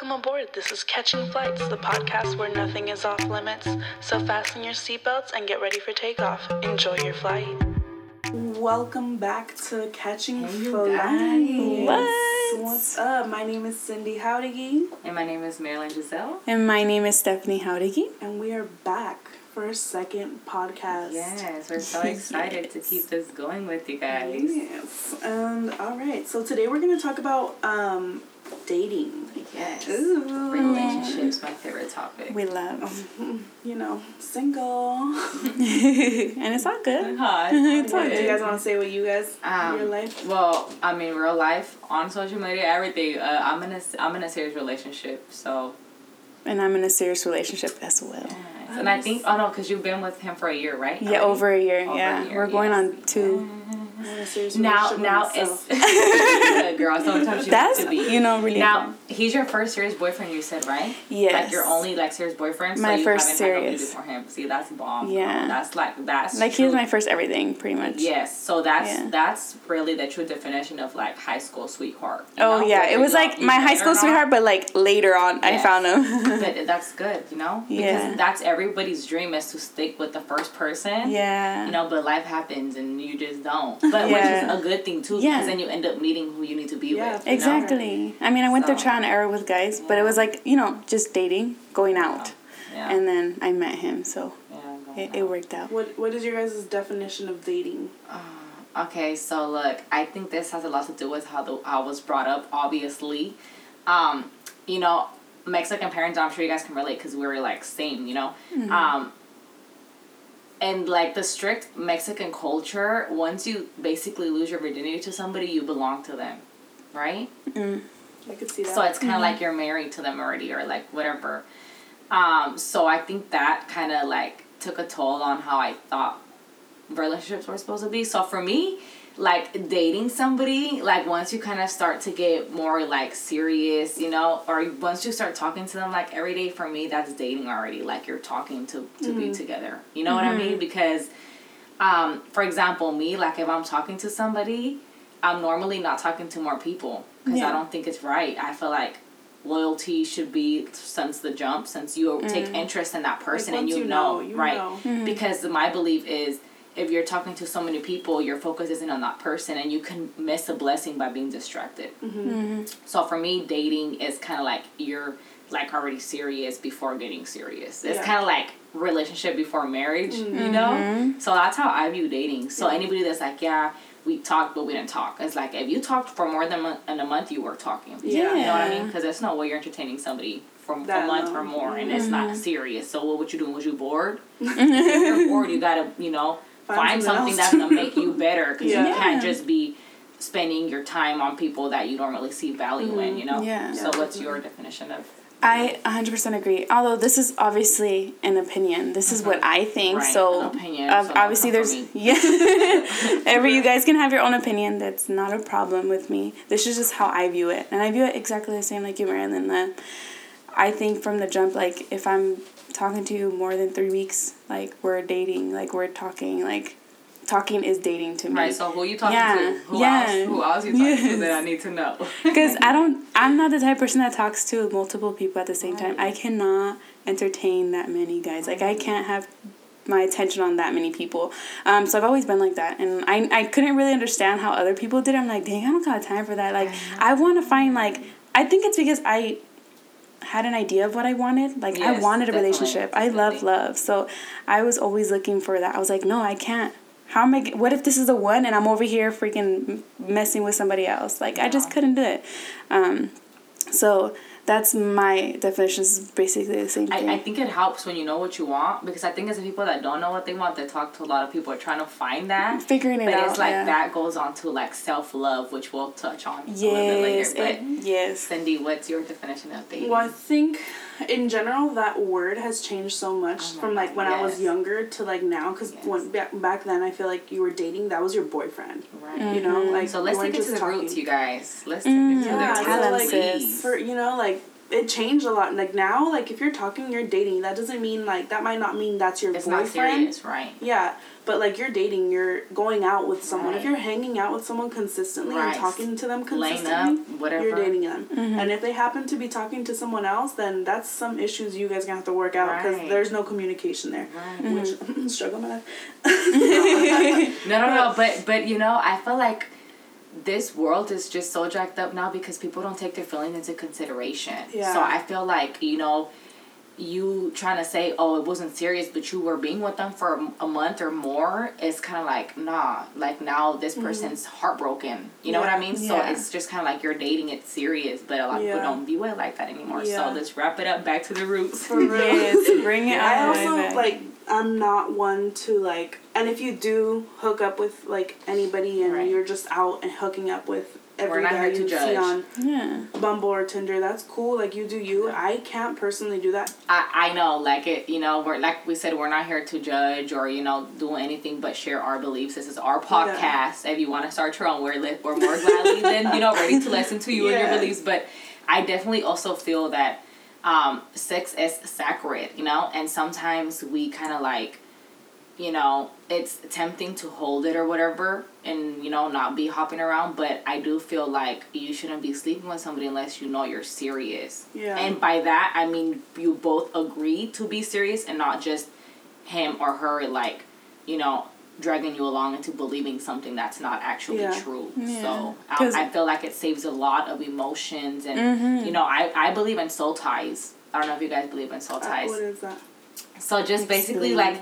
Welcome aboard. This is Catching Flights, the podcast where nothing is off limits. So fasten your seatbelts and get ready for takeoff. Enjoy your flight. Welcome back to Catching Hey, Flights. What? What's up? My name is Cindy Howdigy, And my name is Marilyn Giselle. And my name is Stephanie Howdigy. and we are back for a second podcast. Yes, we're so excited to keep this going with you guys. Yes. And all right, so today we're going to talk about um, dating. Yes. Ooh. Relationships, my favorite topic. We love. You know, single. and it's all good. Hi. It's all good. Do you guys want to say what you guys Um, your life? Well, I mean, real life on social media, everything. Uh, I'm in a I'm in a serious relationship, so. And I'm in a serious relationship as well. Yes. And I think oh no, because you've been with him for a year, right? Yeah, Already? over a year. Over yeah, a year, we're going yes. on two. I'm in a serious Now, now it's good girl. Sometimes you That's have to be. you know really. Now he's your first serious boyfriend. You said right? Yes. Like your only like serious boyfriend. My so you first serious. before him. See, that's bomb. Yeah. That's like that's like he was my first everything, pretty much. Yes, so that's Yeah. that's really the true definition of like high school sweetheart. Oh know? yeah, Whether it was like my high school sweetheart, but like later on I found him. But that's good, you know, because Yeah. that's everybody's dream is to stick with the first person. yeah. You know, but life happens and you just don't. But Yeah. which is a good thing too, Yeah. because then you end up meeting who you need to be Yeah, with. you know? Exactly. I mean, I went through So- trial and error with guys, but it was like you know just dating, going out, Yeah. and then I met him, so yeah, it, it worked out. What What is your guys' definition of dating? Uh, okay, so look, I think this has a lot to do with how the how I was brought up. Obviously, um, you know, Mexican parents. I'm sure you guys can relate because we were like same. You know, um, and like the strict Mexican culture. Once you basically lose your virginity to somebody, you belong to them, right? I could see that. So it's kind of like you're married to them already, or like whatever. Um, so I think that kind of like took a toll on how I thought relationships were supposed to be. So for me, like dating somebody, like once you kind of start to get more like serious, you know, or once you start talking to them like every day, for me, that's dating already. Like you're talking to to be mm-hmm. together. You know what I mean? Mm-hmm. Because, um, for example, me, like if I'm talking to somebody, I'm normally not talking to more people because I don't think it's right. I feel like loyalty should be since the jump, since you take mm. interest in that person and you, you know, know, you right? know. Mm-hmm. Because my belief is if you're talking to so many people, your focus isn't on that person and you can miss a blessing by being distracted. Mm-hmm. Mm-hmm. So for me, dating is kind of like you're like already serious before getting serious. It's Yeah. kind of like relationship before marriage, you mm-hmm. know? So that's how I view dating. So Yeah. anybody that's like, yeah, we talked but we didn't talk. It's like if you talked for more than mon- in a month, you were talking. Yeah. You know what I mean? Because there's not way you're entertaining somebody for a month long. or more and it's not serious. So what would you do? Was you bored? if you're bored, you gotta, you know, Find find, something that's gonna make you better because Yeah. you can't just be spending your time on people that you don't really see value in, you know? Mm-hmm. Yeah. So what's your definition of I 100% agree. Although this is obviously an opinion. This is what mm-hmm. I think. Right, So, an opinion, ob- so obviously there's yeah. Every you guys can have your own opinion. That's not a problem with me. This is just how I view it. And I view it exactly the same like you Marilyn that I think from the jump like if I'm talking to you more than 3 weeks, like we're dating, like we're talking, like talking is dating to me. Right, so who you talking Yeah, to? Who yeah, else who else you talking to that I need to know? Because I don't, I'm not the type of person that talks to multiple people at the same time. I cannot entertain that many guys. Like I can't have my attention on that many people. Um, so I've always been like that, and I I couldn't really understand how other people did. I'm like, dang, I don't got time for that. Like I want to find like, I think it's because I had an idea of what I wanted. Like I wanted a relationship. I love definitely. love. So I was always looking for that. I was like, no, I can't. How am I? g- What if this is the one and I'm over here freaking messing with somebody else? Like I just couldn't do it. Um, so that's my definition. Is basically the same thing. I, I think it helps when you know what you want because I think as the people that don't know what they want, they talk to a lot of people are trying to find that. Figuring it but out. But it's like yeah. that goes on to like self love, which we'll touch on a little bit Yes. later. it- yes. Cindy, what's your definition of dating? Well, I think in general that word has changed so much Oh from like when I was younger to like now. Because Yes. when back, back then, I feel like you were dating. That was your boyfriend. Right. You know, mm-hmm. like So let's take it to the just roots, you guys. Let's take it to Yeah, the so roots. like for you know like it changed a lot. Like now, like if you're talking, you're dating. That doesn't mean like that might not mean that's your It's not boyfriend. serious, right? Yeah, but like you're dating, you're going out with someone. If you're hanging out with someone consistently Right. and talking to them consistently, up, whatever. you're dating them. Mm-hmm. And if they happen to be talking to someone else, then that's some issues you guys gonna have to work out because Right. there's no communication there. Right. Mm-hmm. Which struggle my life. No, no, no. But but you know, I feel like this world is just so jacked up now because people don't take their feelings into consideration. Yeah. So I feel like you know, you trying to say, oh, it wasn't serious, but you were being with them for a- a month or more. It's kind of like nah. Like now this person's heartbroken. You know what I Mm-hmm. Yeah. mean? So Yeah. it's just kind of like you're dating it serious, but a lot of Yeah. people don't view it like that anymore. Yeah. So let's wrap it up. Back to the roots. For real. yes, bring it I also like I'm not one to like and if you do hook up with like anybody and Right. you're just out and hooking up with every guy here to you see on yeah. Bumble or Tinder, that's cool. Like you do you. I can't personally do that. I, I know, like it, you know, we're like we said, we're not here to judge or you know do anything but share our beliefs. This is our podcast. If you want to start your own, we're li- we're more gladly than you know ready to listen to you and your beliefs. But I definitely also feel that um, sex is sacred, you know, and sometimes we kind of like, you know, it's tempting to hold it or whatever, and you know not be hopping around. But I do feel like you shouldn't be sleeping with somebody unless you know you're serious. Yeah. And by that I mean you both agree to be serious and not just him or her like, you know, dragging you along into believing something that's not actually Yeah. true. Yeah. So I, I feel like it saves a lot of emotions and Mhm. you know I I believe in soul ties. I don't know if you guys believe in soul Uh, ties. what is that? So just basically like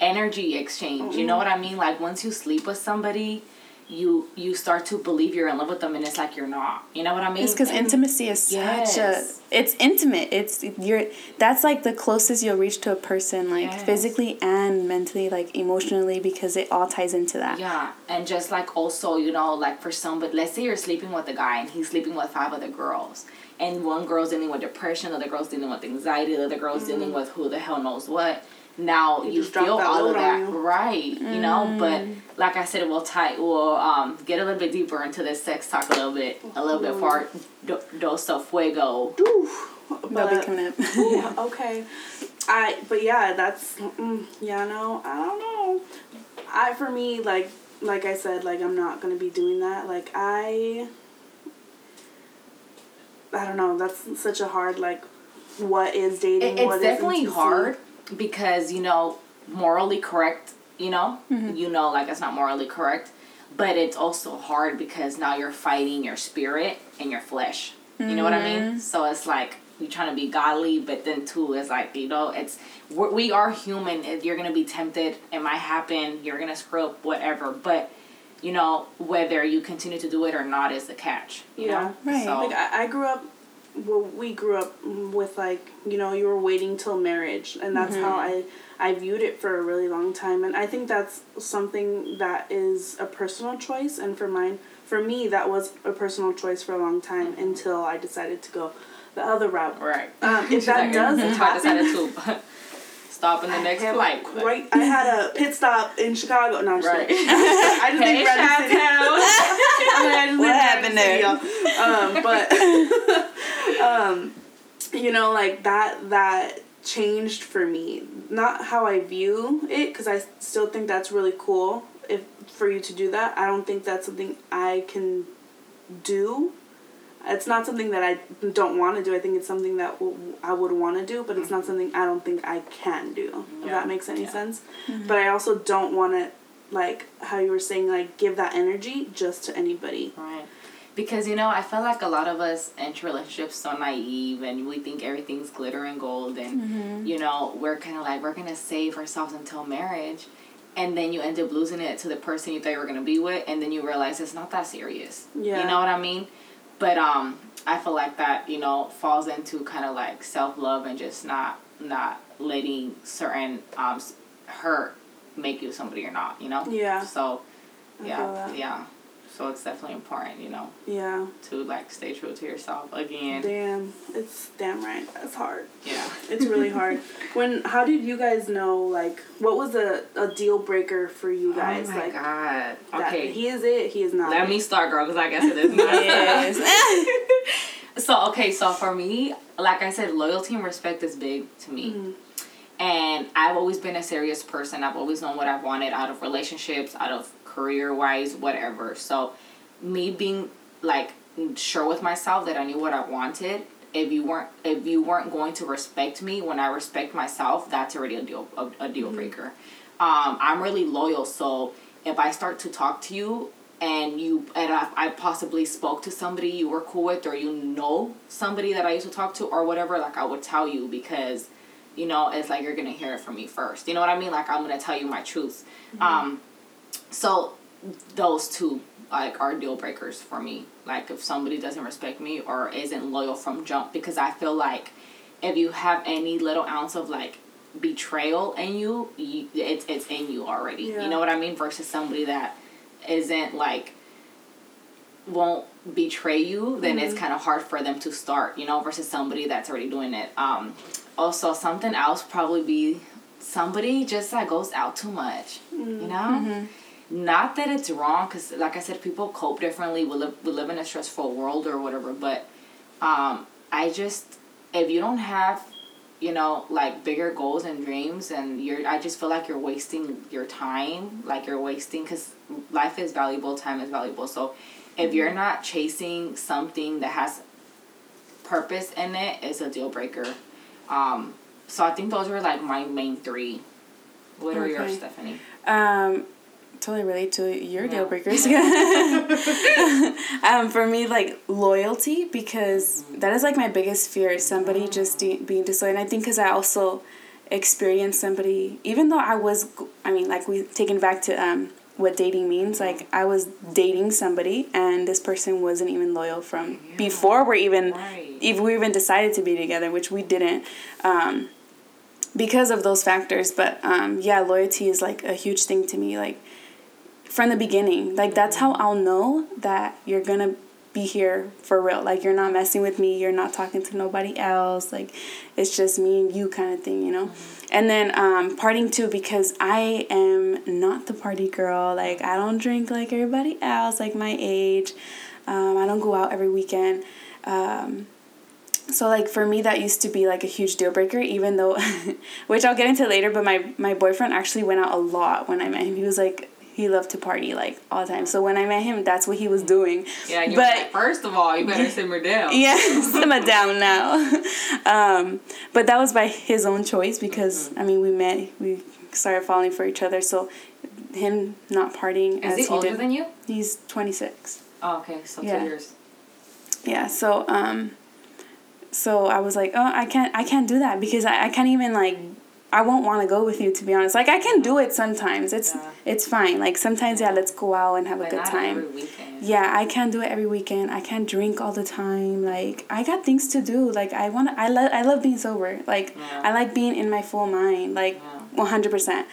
energy exchange. You know what I mean? Like once you sleep with somebody, you you start to believe you're in love with them and it's like you're not. You know what I mean? It's because intimacy is such Yes. a. It's intimate. It's you're. That's like the closest you'll reach to a person, like Yes. physically and mentally, like emotionally, because it all ties into that. Yeah, and just like also, you know, like for some, but let's say you're sleeping with a guy and he's sleeping with five other girls, and one girl's dealing with depression, the other girl's dealing with anxiety, the other girl's mm-hmm. dealing with who the hell knows what. Now You you, feel all of that, you. right? You know, but like I said, we'll tie, we'll um get a little bit deeper into this sex talk a little bit, a little bit for do, dos of fuego. Ooh, That'll be coming up. Ooh, okay. I but yeah, that's mm, yeah. No, I don't know. I for me like like I said like I'm not gonna be doing that. Like I. I don't know. That's such a hard like. What is dating? It, it's is definitely intimacy? hard because you know morally correct you know? Mm-hmm. You know like it's not morally correct but it's also hard because now you're fighting your spirit and your flesh. You know what i mean? Mm-hmm. So it's like you're trying to be godly but then too it's like you know it's we're, we are human. You're gonna be tempted it might happen you're gonna screw up whatever. But you know whether you continue to do it or not is the catch you Yeah. know Right. so Like I, I grew up, well, we grew up with like you know you were waiting till marriage, and that's how I I viewed it for a really long time, and I think that's something that is a personal choice, and for mine, for me, that was a personal choice for a long time until I decided to go the other route. right. Um, if that does why I decided to stop in the next I have- flight. Right, I had a pit stop in Chicago. No, I'm just Right. kidding. I just Hey, think Redmond City- I just What happened there? City. Um, but um, you know, like that that changed for me. Not how I view it, because I still think that's really cool. If for you to do that, I don't think that's something I can do. It's not something that I don't want to do. I think it's something that w- I would want to do, but it's not mm-hmm. something I don't think I can do. If Yeah. that makes any Yeah. sense. Mm-hmm. But I also don't want to, like how you were saying, like give that energy just to anybody. Right. Because, you know, I feel like a lot of us enter relationships so naive and we think everything's glitter and gold and, mm-hmm. you know, we're kind of like, we're going to save ourselves until marriage. And then you end up losing it to the person you thought you were going to be with and then you realize it's not that serious. Yeah. You know what I mean? But um, I feel like that, you know, falls into kind of like self-love and just not, not letting certain um, hurt make you somebody you're not, you know? Yeah. So, yeah, yeah. So it's definitely important, you know, Yeah. to like stay true to yourself again. Damn. It's damn right. That's hard. Yeah. It's really hard. When how did you guys know like what was a, a deal breaker for you guys? oh my like god. Okay. he is it, he is not. Let it. me start, girl, because I guess it is not. yes. so okay, so for me, like I said, loyalty and respect is big to me. Mm-hmm. And I've always been a serious person. I've always known what I wanted out of relationships, out of career wise, whatever. So, me being like sure with myself that I knew what I wanted. If you weren't, if you weren't going to respect me when I respect myself, that's already a deal, a, a deal breaker. Um, I'm really loyal, so if I start to talk to you and you and I, I possibly spoke to somebody you were cool with or you know somebody that I used to talk to or whatever, like I would tell you because you know it's like you're gonna hear it from me first. You know what I mean? Like I'm gonna tell you my truth. Um, so those two like are deal breakers for me. Like if somebody doesn't respect me or isn't loyal from jump because I feel like if you have any little ounce of like betrayal in you, you it's it's in you already. Yeah. You know what I mean? Versus somebody that isn't like won't betray you, then it's mm-hmm. kind of hard for them to start, you know, versus somebody that's already doing it. Um also something else probably be somebody just that goes out too much, you mm-hmm. know? Mm-hmm. Not that it's wrong cuz like I said people cope differently. We live we live in a stressful world or whatever, but um I just if you don't have you know like bigger goals and dreams and you're i just feel like you're wasting your time like you're wasting because life is valuable time is valuable so if you're not chasing something that has purpose in it it's a deal breaker um so i think those were like my main three what are yours Okay. stephanie Um, totally relate to your Yeah. deal breakers. um, for me, like loyalty, because that is like my biggest fear. is Somebody just de- being disloyal, and I think because I also experienced somebody, even though I was, I mean, like we taken back to um what dating means. Like I was dating somebody, and this person wasn't even loyal from before we're even Right. if we even decided to be together, which we didn't. Um, because of those factors but um, yeah loyalty is like a huge thing to me like from the beginning. Like that's how i'll know that you're gonna be here for real. Like you're not messing with me you're not talking to nobody else like it's just me and you kind of thing you know? And then um, partying too because i am not the party girl. Like i don't drink like everybody else like my age. Um, i don't go out every weekend. Um, so like for me that used to be like a huge deal breaker even though which i'll get into later but my my boyfriend actually went out a lot when i met him. He was like he loved to party like all the time. So when i met him that's what he was doing. Yeah but like, first of all you better simmer down. Yeah simmer down now. Um, but that was by his own choice because i mean we met we started falling for each other. So him not partying is as he he older did than you? he's 26 oh okay so Yeah. two years. Yeah so um so i was like oh i can't i can't do that because i, I can't even like i won't want to go with you to be honest. Like i can do it sometimes. It's Yeah. it's fine. Like sometimes yeah let's go out and have a good time. yeah i can't do it every weekend. I can't drink all the time. Like i got things to do. Like i want i love i love being sober. Like Yeah. i like being in my full mind. Like Yeah. 100%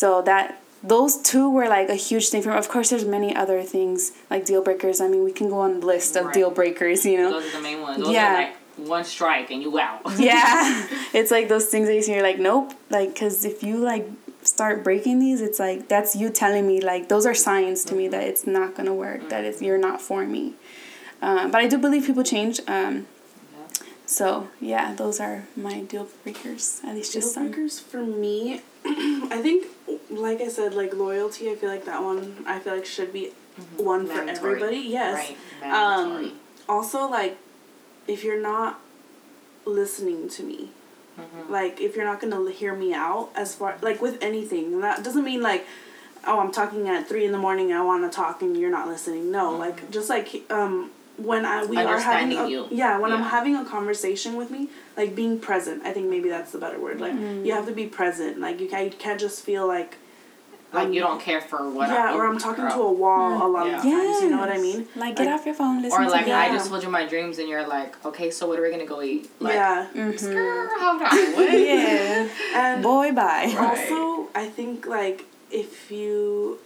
so that those two were like a huge thing for me. Of course there's many other things like deal breakers. I mean we can go on a list of Right. deal breakers you know? Those are the main ones. Those Yeah. Are like one strike and you out yeah it's like those things that you see you're like nope like because if you like start breaking these it's like that's you telling me like those are signs to me that it's not gonna work that it's you're not for me um, but i do believe people change um, Yeah. so yeah those are my deal breakers at least Deal just some breakers for me, I think, like I said, like loyalty. I feel like that one. I feel like should be one for everybody. Yes. Right. Um. Also, like, if you're not listening to me, Mm-hmm. like if you're not gonna hear me out as far like with anything, and that doesn't mean like, oh, I'm talking at three in the morning. I want to talk and you're not listening. No, like just like um when I we are having Mm-hmm. A, you. yeah when I'm having a conversation with me like being present. I think maybe that's the better word. Like you have to be present. Like you can't, you can't just feel like like um, you don't care for what yeah, I, or I'm talking girl. to a wall a lot Yeah. of times. You know what I mean? like get off your phone listen or to like me I just told you my dreams and you're like okay so what are we gonna go eat like yeah, "Skrr, hold on wait yeah and boy bye Right. Also, I think like if you,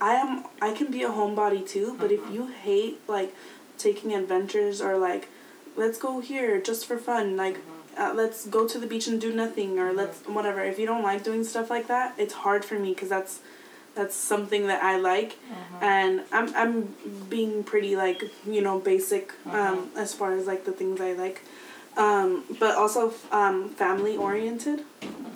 I am I can be a homebody too, but Mm-hmm. if you hate like taking adventures or like, let's go here just for fun, like. Mm-hmm. Uh, let's go to the beach and do nothing, or let's whatever. If you don't like doing stuff like that, it's hard for me because that's that's something that I like, and I'm I'm being pretty like you know basic um, as far as like the things I like, um, but also um, family oriented.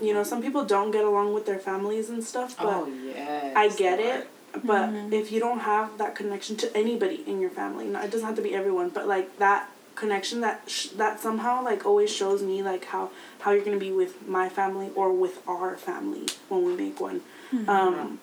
You know, some people don't get along with their families and stuff, but oh yes. I get Lord. it. But if you don't have that connection to anybody in your family, it doesn't have to be everyone, but like that connection that sh- that somehow like always shows me like how how you're gonna be with my family or with our family when we make one. Um,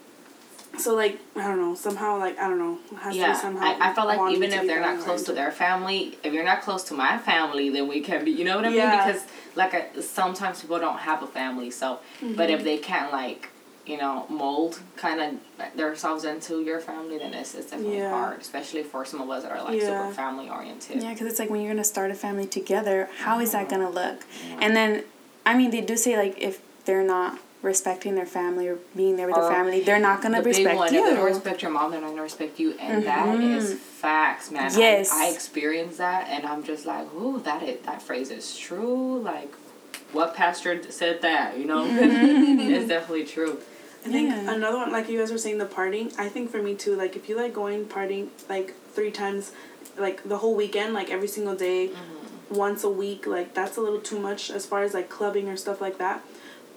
so like I don't know somehow like I don't know it has to Yeah, be somehow. I, I feel like even if they're not close to their family, if you're not close to my family, then we can be. You know what I mean? Because like I, sometimes people don't have a family, so but Mm-hmm. if they can't like you know mold kind of themselves into your family, then it's, it's definitely Yeah. hard, especially for some of us that are like Yeah. super family oriented. Yeah, because it's like when you're gonna start a family together, how is that mm-hmm. gonna look? And then, I mean, they do say like if they're not respecting their family or being there with Or their oh, family, they're not gonna the big respect one, you. if they don't respect your mom, they're not gonna respect you, and that mm-hmm. is facts, man. Yes. I, experienced that, and I'm just like, ooh, that is, that phrase is true. Like, what pastor said that? You know, mm-hmm. it's definitely true. I think Yeah. another one, like you guys were saying, the partying. I think for me too, like if you like going partying like three times, like the whole weekend, like every single day, mm-hmm. once a week, like that's a little too much as far as like clubbing or stuff like that.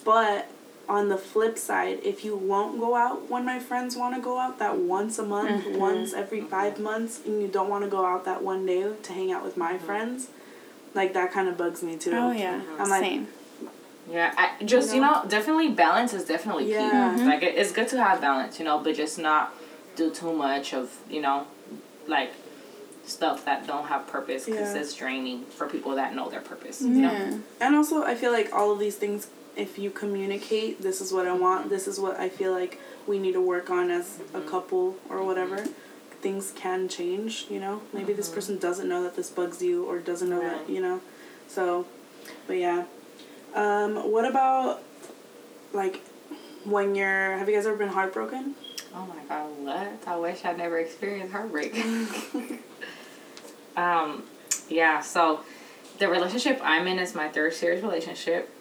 But on the flip side, if you won't go out when my friends want to go out, that once a month, mm-hmm. once every five months, and you don't want to go out that one day to hang out with my mm-hmm. friends, like that kind of bugs me too. oh yeah, I'm like, same. Yeah, I, just you You know? know, definitely balance is definitely Yeah. key. Like it, it's good to have balance, you know, but just not do too much of you know, like stuff that don't have purpose because Yeah. it's draining for people that know their purpose. You Yeah. know. And also, I feel like all of these things, if you communicate, this is what I want, this is what I feel like we need to work on as a mm-hmm. couple or whatever, mm-hmm. things can change, you know? Maybe this person doesn't know that this bugs you or doesn't know Right. that, you know? So, but yeah. Um, what about, like, when you're, have you guys ever been heartbroken? Oh my god, what? I wish I never experienced heartbreak. um, yeah, so the relationship I'm in is my third serious relationship.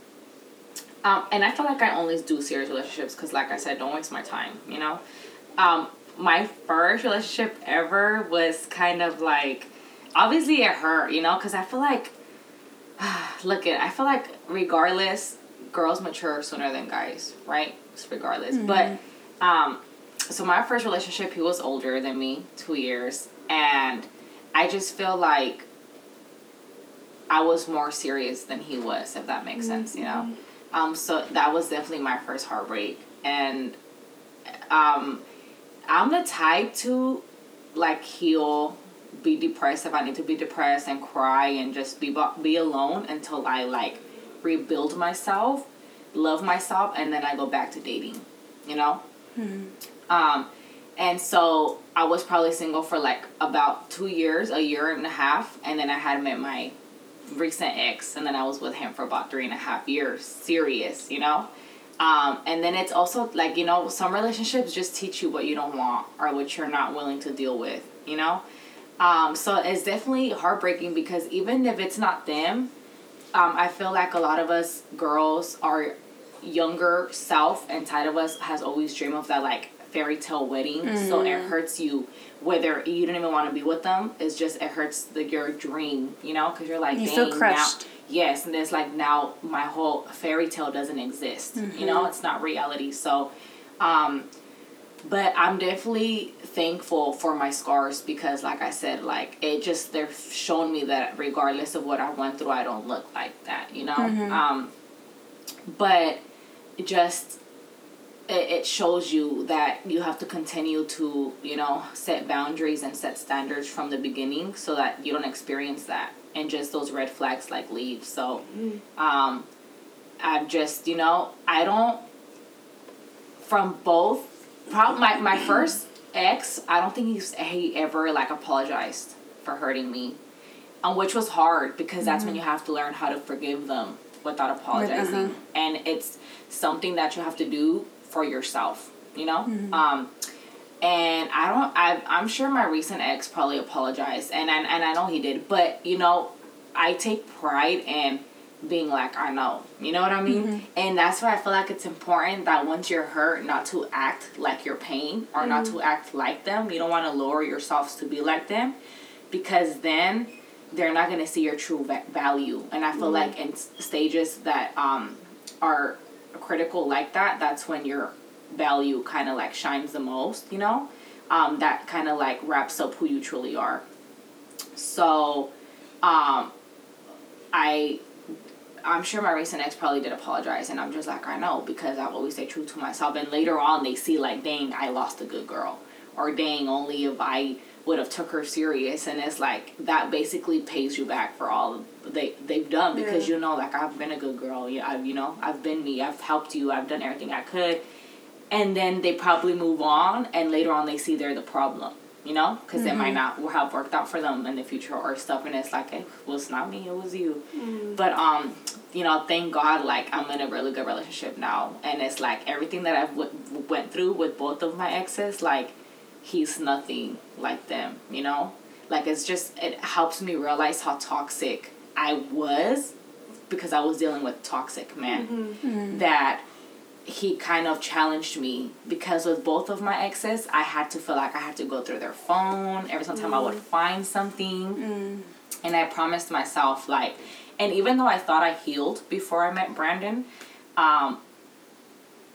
Um, and I feel like I only do serious relationships because, like I said, don't waste my time, you know? Um, my first relationship ever was kind of like, obviously it hurt, you know? Because I feel like, look at, I feel like regardless, girls mature sooner than guys, right? Regardless. But, um, so my first relationship, he was older than me, two years, and I just feel like I was more serious than he was, if that makes sense, you know. Um, so that was definitely my first heartbreak, and um, I'm the type to like heal, be depressed if I need to be depressed, and cry and just be be alone until I like rebuild myself, love myself, and then I go back to dating, you know. Um, and so I was probably single for like about two years, a year and a half, and then I had met my recent ex, and then I was with him for about three and a half years, serious, you know. Um, and then it's also like you know some relationships just teach you what you don't want or what you're not willing to deal with, you know. Um, so it's definitely heartbreaking because even if it's not them, um, I feel like a lot of us girls, our younger self inside of us has always dreamed of that like fairy tale wedding. So it hurts you whether you don't even want to be with them. It's just it hurts the, your dream, you know, because you're like You feel now- crushed. yes, and it's like now my whole fairy tale doesn't exist. You know, it's not reality. So, um, but I'm definitely thankful for my scars because, like I said, like it just they're showing me that regardless of what I went through, I don't look like that. You know, um, but it just it, it shows you that you have to continue to you know set boundaries and set standards from the beginning so that you don't experience that and just those red flags like leave. So um i'm just you know i don't from both probably my, my first ex i don't think he's, he ever like apologized for hurting me. Um, which was hard because that's when you have to learn how to forgive them without apologizing. uh-huh. and it's something that you have to do for yourself you know? Um and i don't I, i'm sure my recent ex probably apologized and, and and i know he did but you know i take pride in being like I know. You know what I mean? Mm-hmm. And that's why I feel like it's important that once you're hurt, not to act like your pain or not Mm-hmm. to act like them. You don't want to lower yourselves to be like them, because then they're not gonna see your true va- value. And I feel like in s- stages that um are critical like that, that's when your value kind of like shines the most. You know, um, that kind of like wraps up who you truly are. So, um, I I'm sure my recent ex probably did apologize, and I'm just like, I know because I've always stayed true to myself. And later on, they see like, dang, I lost a good girl, or dang, only if I would have took her serious. And it's like that basically pays you back for all they they've done because Yeah. you know, like I've been a good girl. Yeah, I've you know, I've been me. I've helped you. I've done everything I could. And then they probably move on, and later on they see they're the problem. You know, because it might mm-hmm. not have worked out for them in the future or stuff, and it's like it was not me, it was you. Mm-hmm. But um, you know, thank God, like I'm in a really good relationship now, and it's like everything that I've w- went through with both of my exes, like he's nothing like them. You know, like it's just it helps me realize how toxic I was because I was dealing with toxic men. Mm-hmm. That he kind of challenged me because with both of my exes, I had to feel like I had to go through their phone every single time I would mm. find something. Mm. And I promised myself, like, and even though I thought I healed before I met Brandon, um,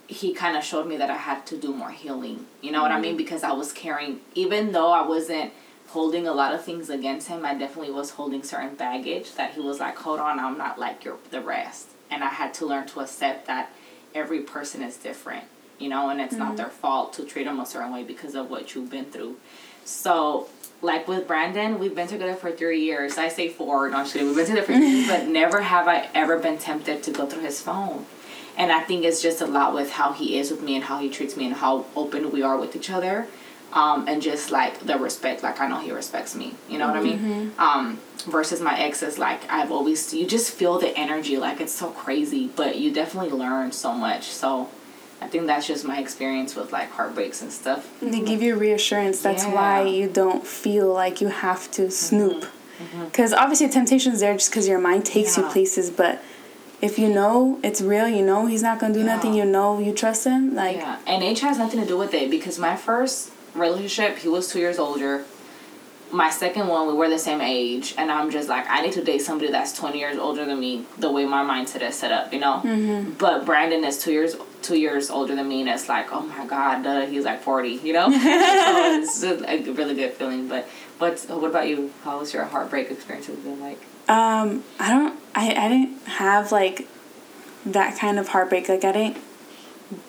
he kind of showed me that I had to do more healing. You know what I mean? Mm. Because I was carrying, even though I wasn't holding a lot of things against him, I definitely was holding certain baggage that he was like, hold on, I'm not like your the rest. And I had to learn to accept that every person is different, you know, and it's not mm-hmm. their fault to treat them a certain way because of what you've been through. So, like with Brandon, we've been together for three years. I say four, no, I'm just kidding. We've been together for three years, but never have I ever been tempted to go through his phone. And I think it's just a lot with how he is with me and how he treats me and how open we are with each other. Um, and just like the respect, like I know he respects me. You know what I mean? Um, versus my exes, like I've always, you just feel the energy, like it's so crazy, but you definitely learn so much. So I think that's just my experience with like heartbreaks and stuff. They give you reassurance. That's why you don't feel like you have to snoop. Because obviously, temptation's there just because your mind takes you places. But if you know it's real, you know he's not gonna do nothing. You know you trust him. Like Yeah, and age has nothing to do with it because my first relationship, he was two years older. My second one, we were the same age, and I'm just like, I need to date somebody that's 20 years older than me. The way my mindset is set up, you know. Mm-hmm. But Brandon is two years two years older than me, and it's like, oh my god, duh, he's like 40, you know. so it's a really good feeling. But but what about you? How was your heartbreak experience been like? Um, I don't. I I didn't have like that kind of heartbreak. Like I didn't,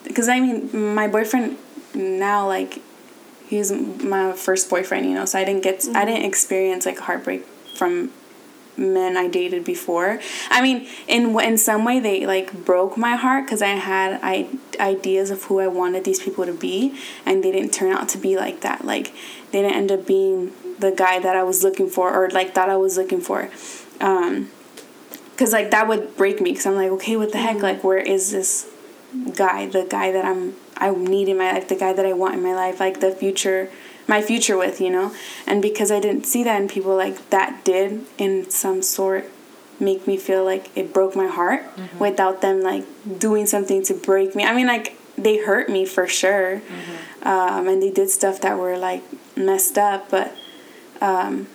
because I mean, my boyfriend now like he's my first boyfriend. You know, so I didn't get. I didn't experience like heartbreak from men I dated before. I mean, in in some way they like broke my heart because I had I ideas of who I wanted these people to be, and they didn't turn out to be like that. Like they didn't end up being the guy that I was looking for or like thought I was looking for. Um, Cause like that would break me. Cause I'm like, okay, what the heck? Like, where is this guy? The guy that I'm I need in my life. The guy that I want in my life. Like the future, my future with you know. And because I didn't see that in people, like that did in some sort make me feel like it broke my heart without them like doing something to break me. I mean, like they hurt me for sure, um, and they did stuff that were like messed up, but. Um,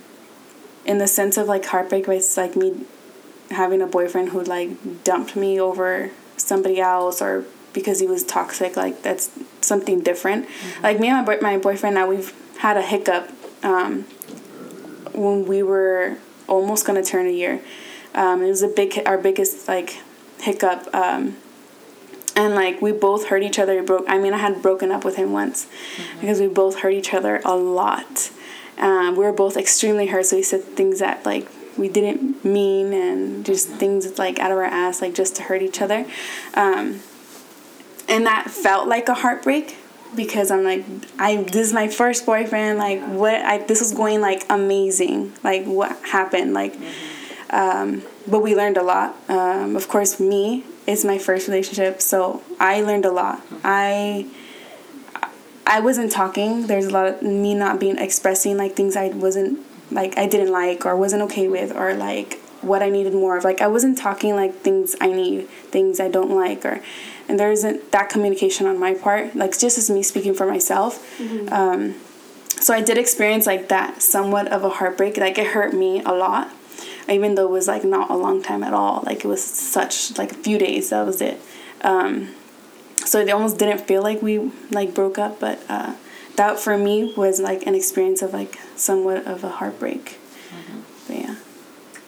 in the sense of like heartbreak, it's like me having a boyfriend who like dumped me over somebody else or because he was toxic like that's something different. Like me and my, boy- my boyfriend now we've had a hiccup um, when we were almost gonna turn a year. Um, it was a big our biggest like hiccup um, and like we both hurt each other. Broke i mean i had broken up with him once because we both hurt each other a lot. Um, we were both extremely hurt so we said things that like we didn't mean and just things like out of our ass like just to hurt each other. Um, and that felt like a heartbreak because i'm like i this is my first boyfriend like what i this was going like amazing like what happened like um, but we learned a lot um, of course me it's my first relationship so i learned a lot i I wasn't talking. There's a lot of me not being expressing like things I wasn't like I didn't like or wasn't okay with or like what I needed more of. Like I wasn't talking like things I need, things I don't like, or and there isn't that communication on my part. Like just as me speaking for myself. Um, so I did experience like that somewhat of a heartbreak. Like it hurt me a lot, even though it was like not a long time at all. Like it was such like a few days. That was it. Um, so it almost didn't feel like we like broke up, but uh, that for me was like an experience of like somewhat of a heartbreak. But yeah.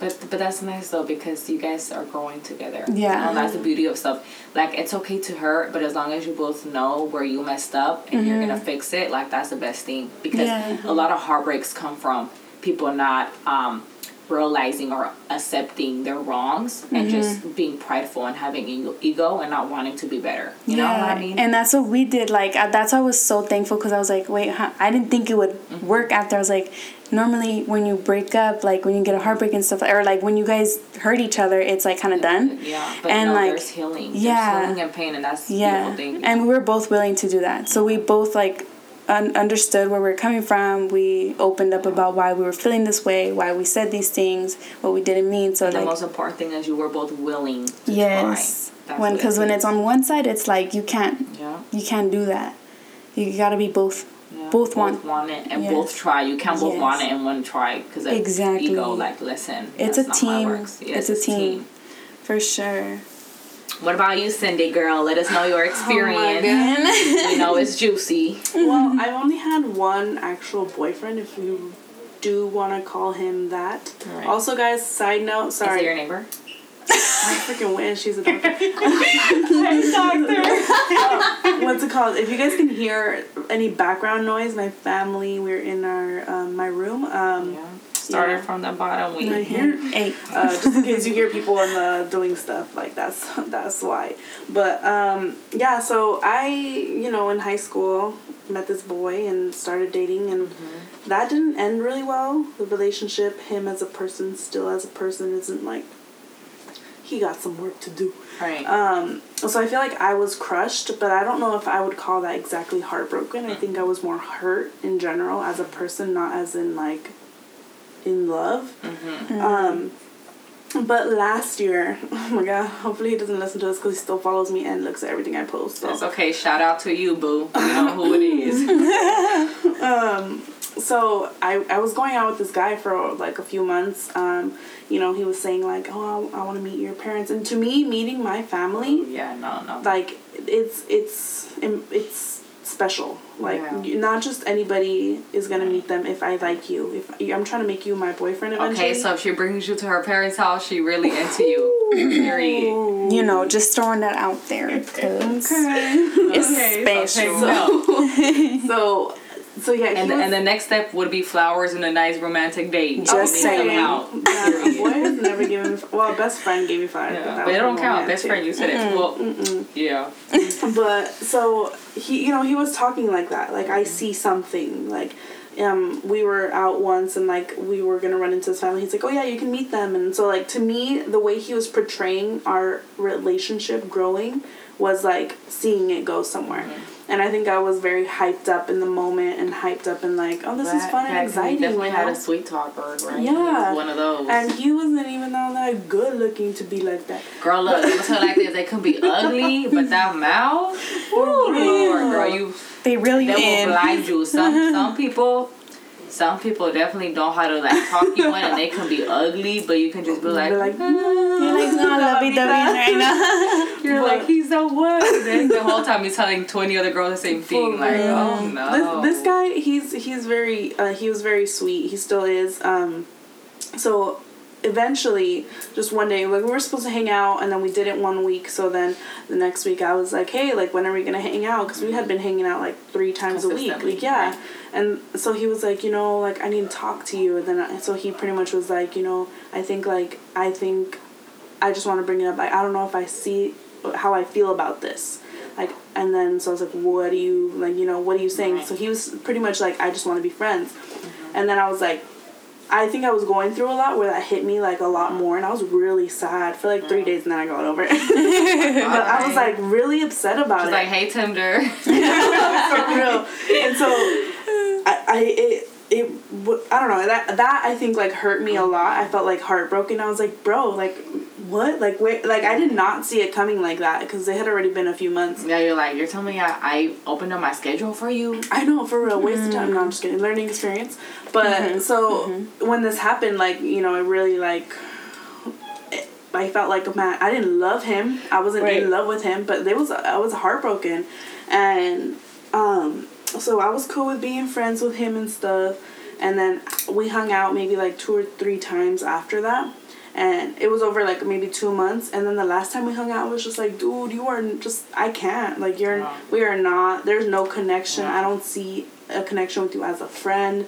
But but that's nice though because you guys are growing together. Yeah. And that's the beauty of stuff. Like it's okay to hurt, but as long as you both know where you messed up and you're gonna fix it, like that's the best thing. Because Mm-hmm. Yeah. a lot of heartbreaks come from people not um realizing or accepting their wrongs and Mm-hmm. just being prideful and having ego, ego and not wanting to be better. You know what I mean? And that's what we did. Like uh, that's why I was so thankful because I was like, wait, huh? I didn't think it would Mm-hmm. work after. I was like, normally when you break up, like when you get a heartbreak and stuff, or like when you guys hurt each other, it's like kind of done. yeah, but and no, like there's healing. yeah. There's healing and pain, and that's the yeah, and we were both willing to do that. So we both like un- understood where we are coming from. We opened up about why we were feeling this way, why we said these things, what we didn't mean. So the like most important thing is you were both willing to yes, try. When because it when it's on one side, it's like you can't yeah. you can't do that. You gotta be both. Yeah, Both want- want it and Yes. both try. You can't both Yes. want it and one try because Exactly. ego. Like, listen, It's a not how it team. Yeah, It's a team. For sure. What about you, Cindy girl? Let us know your experience. God. you know it's juicy. well, I've only had one actual boyfriend, if you do want to call him that. Alright. Also, guys, side note, Is sorry. it your neighbor? I freaking wish she's a doctor. doctor. What's it called? If you guys can hear any background noise, my family, we're in our um, my room. Um, Yeah. Started Yeah. from the bottom. We Right here. Eight. uh, just in case you hear people in the doing stuff like that's that's why but um yeah so i you know in high school met this boy and started dating and that didn't end really well the relationship him as a person still as a person isn't like he got some work to do Right. um so i feel like i was crushed but i don't know if i would call that exactly heartbroken i think i was more hurt in general as a person not as in like in love um, but last year, oh my god, hopefully he doesn't listen to this because he still follows me and looks at everything I post. So, It's okay. Shout out to you, boo. You know who it is. so I, I was going out with this guy for like a few months. Um, you know, he was saying like, oh, I, I want to meet your parents, and to me, meeting my family, yeah. No. No. like it's it's it's special. Like Yeah. not just anybody is gonna meet them if I like you. If I'm trying to make you my boyfriend eventually. Okay, so if she brings you to her parents' house, she really into you. Period. You know, just throwing that out there. 'cause It's Okay, special. okay, no. so so yeah, And the, was- and the next step would be flowers and a nice romantic date. Just saying. out. Yeah, boy has never given me. Well, best friend gave me five. Yeah, that but it don't count. Best friend, you said it. Well, yeah. But so he, you know, he was talking like that. Like I see something. Like, um, we were out once and like we were gonna run into his family. He's like, oh yeah, you can meet them. And so like to me, the way he was portraying our relationship growing was like seeing it go somewhere. And I think I was very hyped up in the moment and hyped up and like, oh, this is fun and exciting. He definitely had a sweet talker, right? Yeah. He was one of those. And he wasn't even all that good looking to be like that. Girl, look, I'm gonna tell you like this. They could be ugly, but that mouth, oh, Lord, girl, you They really they in. will blind you. Some some people, some people definitely don't know how to like talk you in, and they can be ugly, but you can just be like, like, You're like, no, lovey dovey right now. you're like he's one. Then the whole time he's telling twenty other girls the same thing. Like, oh no. This, this guy, he's he's very uh, he was very sweet. He still is. Um, so eventually, just one day, like we were supposed to hang out, and then we didn't one week. So then the next week, I was like, hey, like when are we gonna hang out? Because we had been hanging out like three times a week. Like yeah. right. And so he was like, you know, like I need to talk to you. And then I, so he pretty much was like, you know, I think like I think I just want to bring it up. Like I don't know if I see how I feel about this. Like and then so I was like, what do you like? You know, what are you saying? Right. So he was pretty much like, I just want to be friends. Mm-hmm. And then I was like, I think I was going through a lot where that hit me like a lot more, and I was really sad for like three mm. days, and then I got over it. but I was like really upset about She's it like, hey Tinder. for real. And so I, I it it I don't know that that I think like hurt me a lot. I felt like heartbroken. I was like, bro, like what? Like wait, like I did not see it coming like that because it had already been a few months. Yeah, you're like you're telling me I, I opened up my schedule for you. I know for real, waste of time. No, I'm mm. just kidding. Learning experience. But mm-hmm. so mm-hmm. when this happened, like you know, it really like. it- I felt like a man, I didn't love him. I wasn't Right. in love with him, but there was I was heartbroken, and um, so I was cool with being friends with him and stuff. And then we hung out maybe like two or three times after that, and it was over like maybe two months. And then the last time we hung out was just like, dude, you are just I can't like you're Wow. we are not. There's no connection. Wow. I don't see a connection with you as a friend.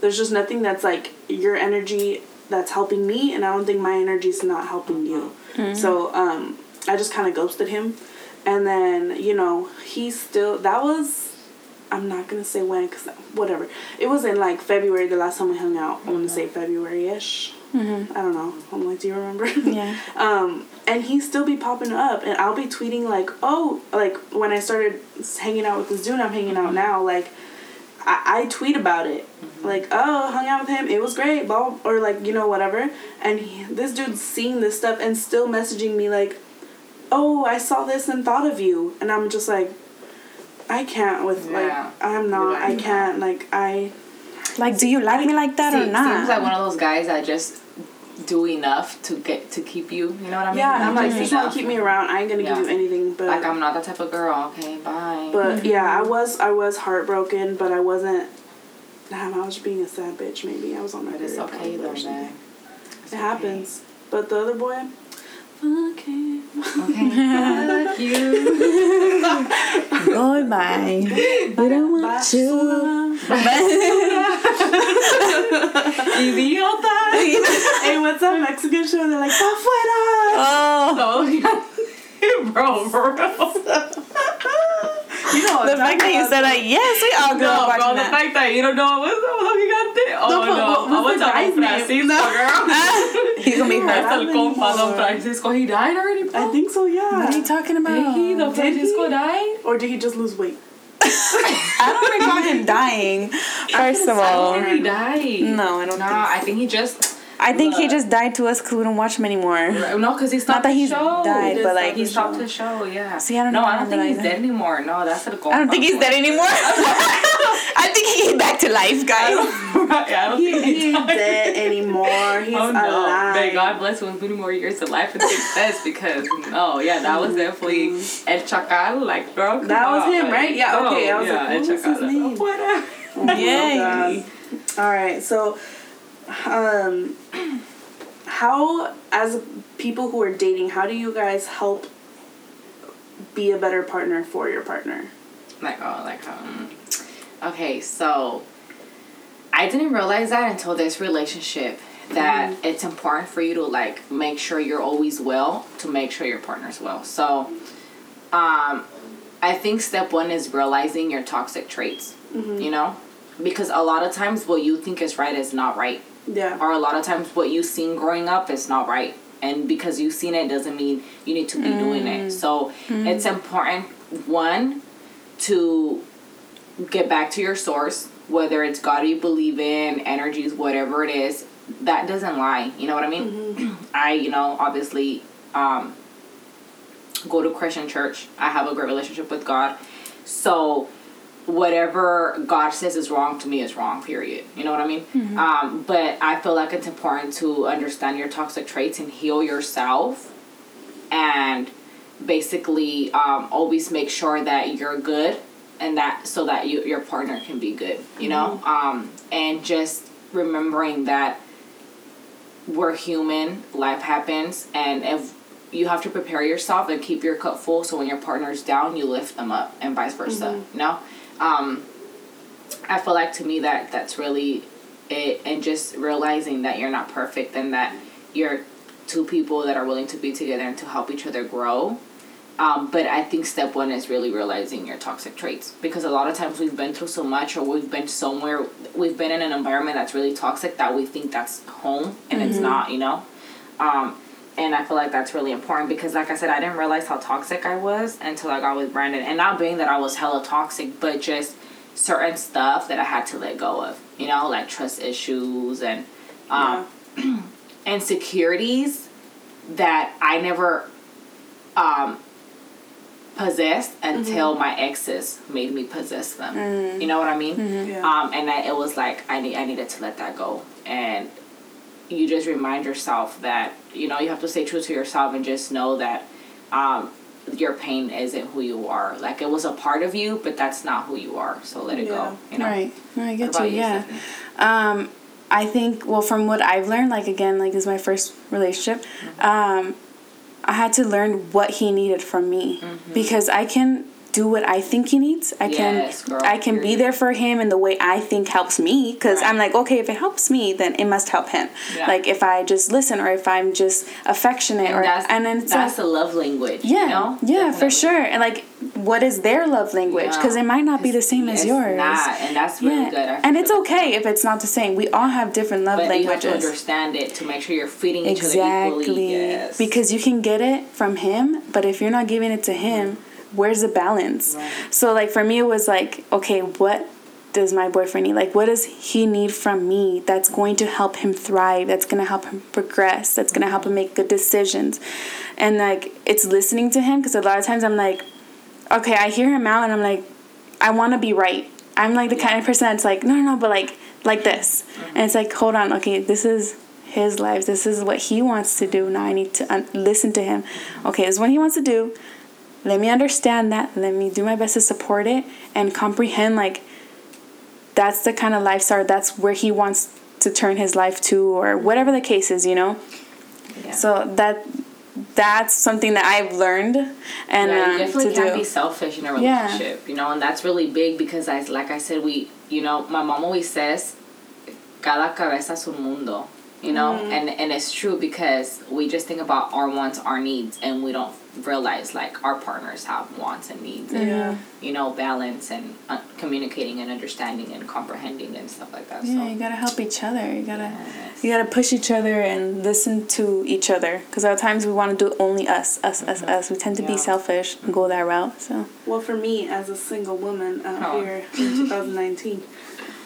There's just nothing that's like your energy that's helping me, and I don't think my energy is not helping you. So um, I just kind of ghosted him, and then you know he still that was. I'm not gonna say when, cause whatever. It was in like February the last time we hung out. I want to say February ish. I don't know. I'm like, do you remember? Yeah. um, and he still be popping up, and I'll be tweeting like, oh, like when I started hanging out with this dude I'm hanging out now, like, I, I tweet about it, like, oh, hung out with him, it was great, blah, or like you know whatever, and he, this dude's seeing this stuff and still messaging me like, oh, I saw this and thought of you, and I'm just like, I can't with Yeah. like, I'm not, like, I can't, like I. Like, do you like me like that See, or not? Seems like one of those guys that just do enough to get to keep you. You know what I mean? Yeah, I'm like, Just you just want to keep me around. I ain't gonna give you anything, but Like I'm not that type of girl. Okay, bye. But yeah, I was I was heartbroken, but I wasn't. Damn, I was being a sad bitch. Maybe I was on my. but it's okay though, or something. man. It's It okay. happens. But the other boy, Okay. Okay. Fuck you. Goodbye. We don't want you. Idiota. hey, what's that Mexican show? They're like, "Pa fuera." Oh. Oh, bro, for real. You know The fact that you said that, yes, we all grew No, up bro, the that. fact that you don't know what's the you got there. Oh, No, no. what- I was the talking? Francisco, girl. He's gonna be No, hurt. That's Not compa, Don. Francisco. He died already, bro? I think so. Yeah. What are you talking about? Did he? Don Did Francisco he? died? Or did he just lose weight? I don't recall him dying. First of all, he died. no, I don't Nah, think. I think he just. I think he just died to us because we don't watch him anymore. No, because he stopped Not that the he's show. died, but like He the stopped the show, yeah. See, I don't no, know I don't think he's either. dead anymore. No, that's el compa. I don't think he's dead anymore. I think he came back to life, guys. yeah, I don't He, think he he's dead anymore. He's Oh no! alive. May God bless him with many more years of life and success because no, yeah, that was definitely El Chacal, like come That was on, him, like, right? Yeah, okay, I was yeah, like, El what was his Chacal, like, name? What? Oh Yay. God. All right, so, um, how as people who are dating, how do you guys help be a better partner for your partner? Like oh, like um, okay, so I didn't realize that until this relationship that Mm-hmm. it's important for you to like make sure you're always well to make sure your partner's well. So, um, I think step one is realizing your toxic traits. Mm-hmm. You know, because a lot of times what you think is right is not right. Yeah. or a lot of times what you've seen growing up is not right. And because you've seen it doesn't mean you need to be doing it. So it's important one to get back to your source whether it's god you believe in energies whatever it is that doesn't lie. You know what i mean? I you know obviously um go to christian church. I have a great relationship with god. So whatever God says is wrong to me is wrong. Period. You know what I mean? Um, but I feel like it's important to understand your toxic traits and heal yourself, and basically um, always make sure that you're good and that so that you your partner can be good. You know, um, and just remembering that we're human. Life happens, and if you have to prepare yourself and keep your cup full so when your partner's down you lift them up and vice versa you know um, i feel like to me that that's really it and just realizing that you're not perfect and that you're two people that are willing to be together and to help each other grow. Um, but i think step one is really realizing your toxic traits because a lot of times we've been through so much or we've been somewhere we've been in an environment that's really toxic that we think that's home and it's not you know? Um, and I feel like that's really important because, like I said, I didn't realize how toxic I was until I got with Brandon. And not being that I was hella toxic, but just certain stuff that I had to let go of. You know, like trust issues and um, insecurities that I never um, possessed until Mm-hmm. my exes made me possess them. You know what I mean? Mm-hmm. Yeah. Um, and I, it was like I need I needed to let that go, and you just remind yourself that you know you have to stay true to yourself and just know that um, your pain isn't who you are. Like it was a part of you, but that's not who you are. So let it Yeah. go. You know. Right. No, I get you. you, Yeah. Um, I think well from what I've learned, like again, like this is my first relationship. Um, I had to learn what he needed from me because I can do what I think he needs. I Yes, can girl, I can be there for him in the way I think helps me because Right. I'm like okay if it helps me then it must help him. Yeah. Like if I just listen or if I'm just affectionate And or that's and then it's that's like, a love language. yeah You know? yeah for sure and like what is their love language Yeah. because it might not be the same as yours. Not, and that's really good. And it's okay if it's not the same. We all have different love But you have to understand it to make sure you're feeding each other equally. Exactly. Yes. Because you can get it from him, but if you're not giving it to him, where's the balance? Right. So like for me it was like, okay, what does my boyfriend need? Like what does he need from me that's going to help him thrive, that's going to help him progress, that's going to help him make good decisions. And like it's listening to him because a lot of times I'm like, okay, I hear him out and I'm like I want to be right. I'm like the kind of person that's like, no, no, no, but like, like this. And it's like, hold on, okay, this is his life. This is what he wants to do. Now I need to un- listen to him. Okay, this is what he wants to do. Let me understand that. Let me do my best to support it and comprehend, like, that's the kind of lifestyle, that's where he wants to turn his life to, or whatever the case is, you know? Yeah. So that that's something that I've learned and yeah, you um, definitely to can't do. be selfish in a relationship, Yeah. you know, and that's really big because I, like I said, we, you know, my mom always says, "Cada cabeza es un mundo," you know, Mm-hmm. and and it's true because we just think about our wants, our needs, and we don't realize like our partners have wants and needs, and Yeah. you know, balance and uh, communicating and understanding and comprehending and stuff like that. Yeah, so. you gotta help each other. You gotta Yes. you gotta push each other and listen to each other. Because at times we want to do only us, us, us, us. We tend to Yeah. be selfish and go that route. So Well, for me, as a single woman out Oh. here in 2019,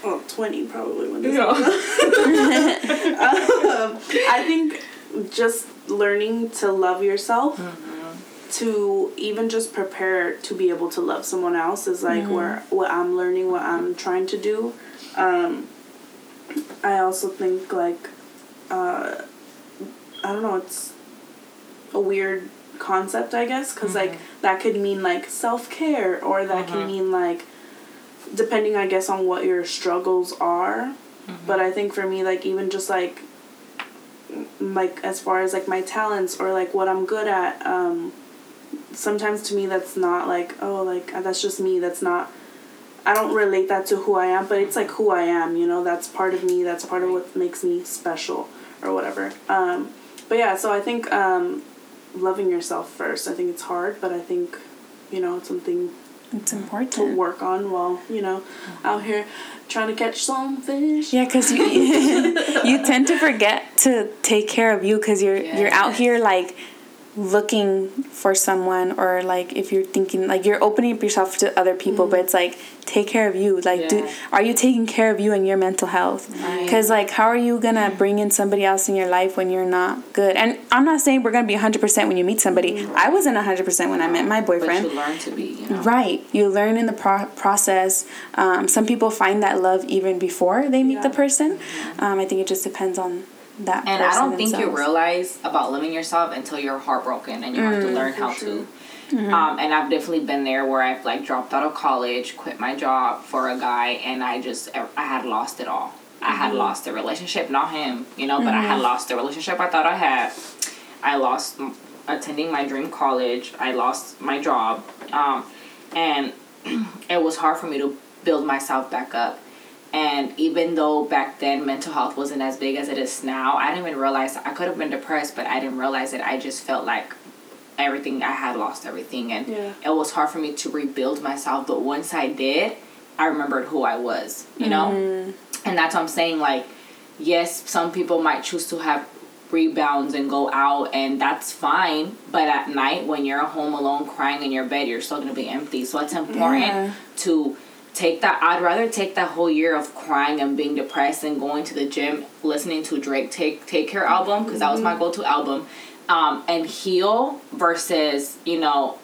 well, 20 probably when this Yeah. um, I think just learning to love yourself, to even just prepare to be able to love someone else is like where what I'm learning, what I'm trying to do. Um, I also think like uh, I don't know, it's a weird concept, I guess, because like that could mean like self care, or that can mean like depending, I guess, on what your struggles are. But I think for me, like even just like like as far as like my talents or like what I'm good at, um, sometimes to me that's not like oh like uh, that's just me. That's not. I don't relate that to who I am, but it's like who I am. You know, that's part of me. That's part of what makes me special, or whatever. Um, but yeah, so I think um, loving yourself first. I think it's hard, but I think you know it's something it's important to work on while you know out here trying to catch some fish. Yeah, because you you tend to forget to take care of you because you're you're out here like looking for someone or like if you're thinking like you're opening up yourself to other people but it's like take care of you like do are you taking care of you and your mental health Right. because like how are you gonna bring in somebody else in your life when you're not good and i'm not saying we're gonna be 100% when you meet somebody i wasn't 100% when i met my boyfriend But you learn to be, you know. Right. You learn in the pro- process. Um, some people find that love even before they meet the Yeah. person. Um, I think it just depends on that And I don't think you realize about loving yourself until you're heartbroken and you have to learn how sure. to. Um, and I've definitely been there where I've like dropped out of college, quit my job for a guy, and I just I had lost it all. I had lost the relationship, not him, you know, but I had lost the relationship I thought I had. I lost attending my dream college. I lost my job, um, and it was hard for me to build myself back up. And even though back then mental health wasn't as big as it is now, I didn't even realize I could have been depressed, but I didn't realize it. I just felt like everything I had lost everything, and Yeah. it was hard for me to rebuild myself. But once I did, I remembered who I was. You know, mm-hmm. and that's what I'm saying. Like, yes, some people might choose to have rebounds and go out and that's fine but at night when you're home alone crying in your bed you're still going to be empty so it's important Yeah. to take that I'd rather take that whole year of crying and being depressed and going to the gym listening to Drake take take care album because that was my mm-hmm. go-to album um, and heal versus you know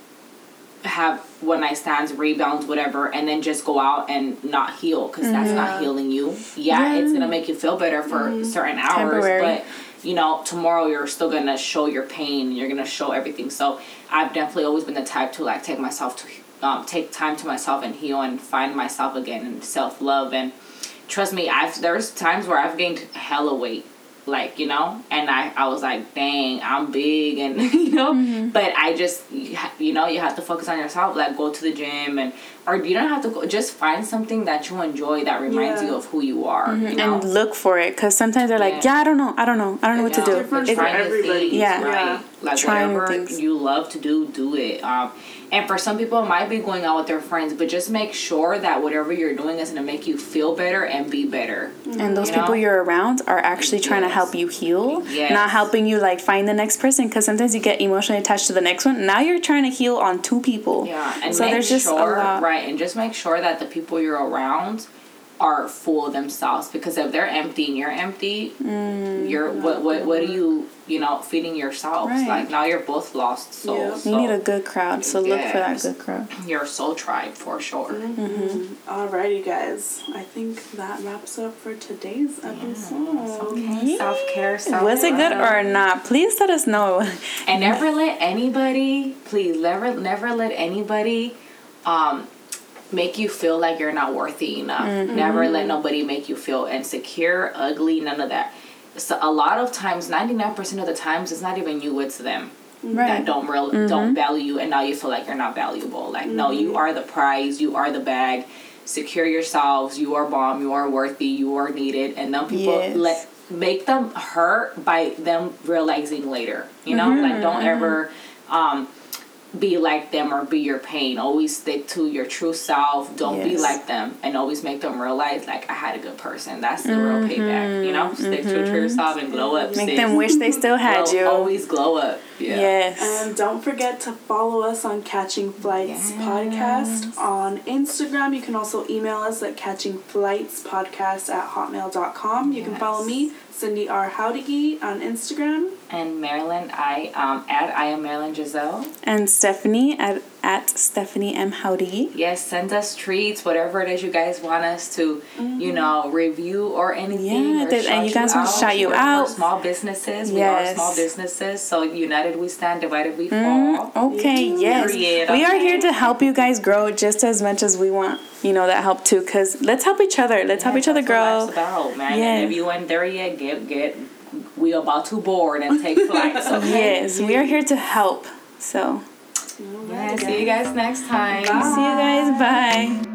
have one night stands rebounds whatever and then just go out and not heal because that's not mm-hmm. healing you. Yeah, it's gonna make you feel better for mm-hmm. certain hours Temporary. but you know tomorrow you're still gonna show your pain you're gonna show everything. So i've definitely always been the type to like take myself to um, take time to myself and heal and find myself again and self-love and trust me i've there's times where i've gained hella weight like you know and i i was like dang i'm big and you know Mm-hmm. but i just you, ha- you know you have to focus on yourself like go to the gym and or you don't have to go just find something that you enjoy that reminds Yeah. you of who you are you know and look for it because sometimes they're like, Yeah. yeah, I don't know, I don't know, I don't know what to do. Different It- for everybody. things, Yeah. right? Yeah. Like Try whatever you love to do, do it. Um, and for some people, it might be going out with their friends, but just make sure that whatever you're doing is going to make you feel better and be better. Mm-hmm. and those You know? people you're around are actually trying to help you heal, Yes. not helping you like find the next person. Because sometimes you get emotionally attached to the next one. Now you're trying to heal on two people. Yeah, and so make there's just sure, a lot. right, and just make sure that the people you're around are full themselves because if they're empty and you're empty, you're what what what are you you know feeding yourselves? Right. Like now you're both lost souls. Yeah. You so need a good crowd, so look for that good crowd. Your soul tribe for sure. Mm-hmm. Alrighty, guys. I think that wraps up for today's episode. Okay, self care. Was it good or not? Please let us know. And never let anybody, please, never, never let anybody, um, make you feel like you're not worthy enough. Mm-hmm. Never let nobody make you feel insecure, ugly, none of that. So a lot of times, ninety nine percent of the times, it's not even you; it's them that don't real mm-hmm. don't value you, and now you feel like you're not valuable. Like no, you mm-hmm. are the prize, you are the bag. Secure yourselves. You are bomb. You are worthy. You are needed. And then people Yes. let make them hurt by them realizing later. You know, like don't ever um, be like them or be your pain. Always stick to your true self. Don't be like them, and always make them realize like I had a good person. That's the real mm-hmm. payback. You know, stick true mm-hmm. to yourself and glow up. Make sis. them wish they still had Glow- you. Always glow up. Yeah. Yes. And don't forget to follow us on Catching Flights Yes. Podcast on Instagram. You can also email us at catchingflightspodcast at hotmail.com. You can follow me, Cindy R. Howdigy, on Instagram. And Marilyn, I um at I am Marilyn Giselle. And Stephanie at, at Stephanie M. Howdy. Yes, send us treats, whatever it is you guys want us to, you know, review or anything. Mm-hmm. Yeah, or that- and you guys want to shout you out. Small businesses. We Yes. are small businesses. So united we stand, divided we Mm, fall. okay, yes. Period, We are here to help you guys grow just as much as we want, you know, that help too. Because let's help each other. Let's help each other grow. about, man. Yes. And if you ain't there yet, get get. We about to board and take flights. Okay? Yes, we are here to help. So, Yeah, see you guys next time. see you guys. Bye.